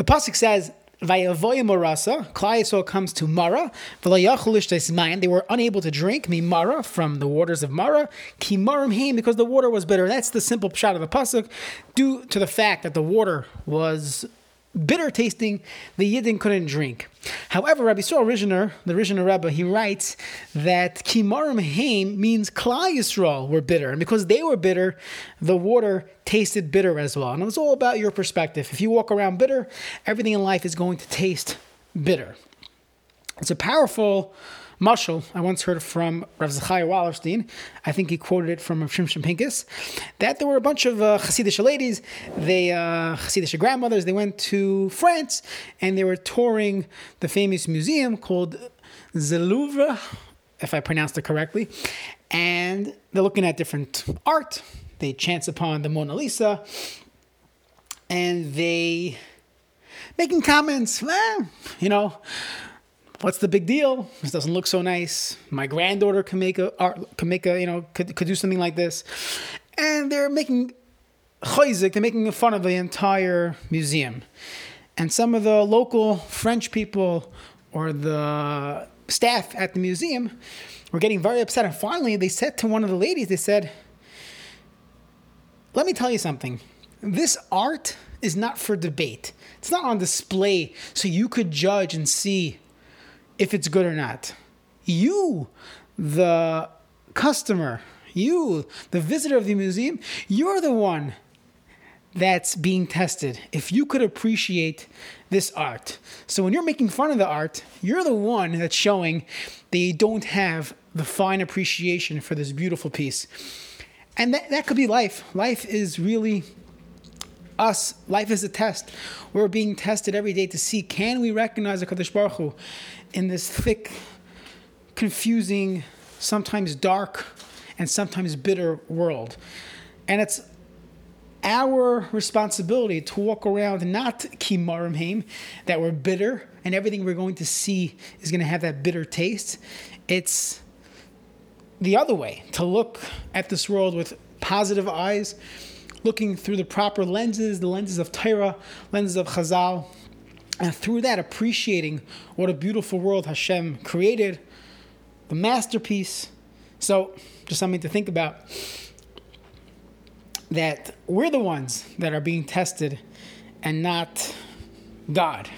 The pasuk says, Vayavoya Marasa, Klai comes to Mara, They were unable to drink mi Mara from the waters of Mara, Ki Marim Haim, because the water was bitter. That's the simple shot of the pasuk, due to the fact that the water was bitter tasting, the Yidden couldn't drink. However, Rabbi Yisrael Ruzhiner, the Ruzhiner Rebbe, he writes that Kimarim Haim means Klal Yisrael were bitter, and because they were bitter, the water tasted bitter as well. And it's all about your perspective. If you walk around bitter, everything in life is going to taste bitter. It's a powerful Mashal, I once heard from Rav Zachariah Wallerstein, I think he quoted it from Rav Shimshon Pincus, that there were a bunch of uh, Hasidic ladies, they uh, Hasidic grandmothers, they went to France and they were touring the famous museum called the Louvre, if I pronounced it correctly, and they're looking at different art. They chance upon the Mona Lisa, and they making comments, well, you know, what's the big deal? This doesn't look so nice. My granddaughter can make a art, can make a you know could, could do something like this, and they're making. They're making fun of the entire museum, and some of the local French people or the staff at the museum were getting very upset. And finally, they said to one of the ladies, they said, "Let me tell you something. This art." Is not for debate. It's not on display so you could judge and see if it's good or not. You, the customer, you, the visitor of the museum, you're the one that's being tested. If you could appreciate this art. So when you're making fun of the art, you're the one that's showing you don't have the fine appreciation for this beautiful piece. And that, that could be life. Life is really us. Life is a test. We're being tested every day to see can we recognize the Kadosh Baruch Hu in this thick, confusing, sometimes dark, and sometimes bitter world. And it's our responsibility to walk around not kimarim haim, that we're bitter and everything we're going to see is going to have that bitter taste. It's the other way to look at this world with positive eyes, looking through the proper lenses, the lenses of Torah, lenses of Chazal, and through that, appreciating what a beautiful world Hashem created, the masterpiece. So, just something to think about that we're the ones that are being tested and not God.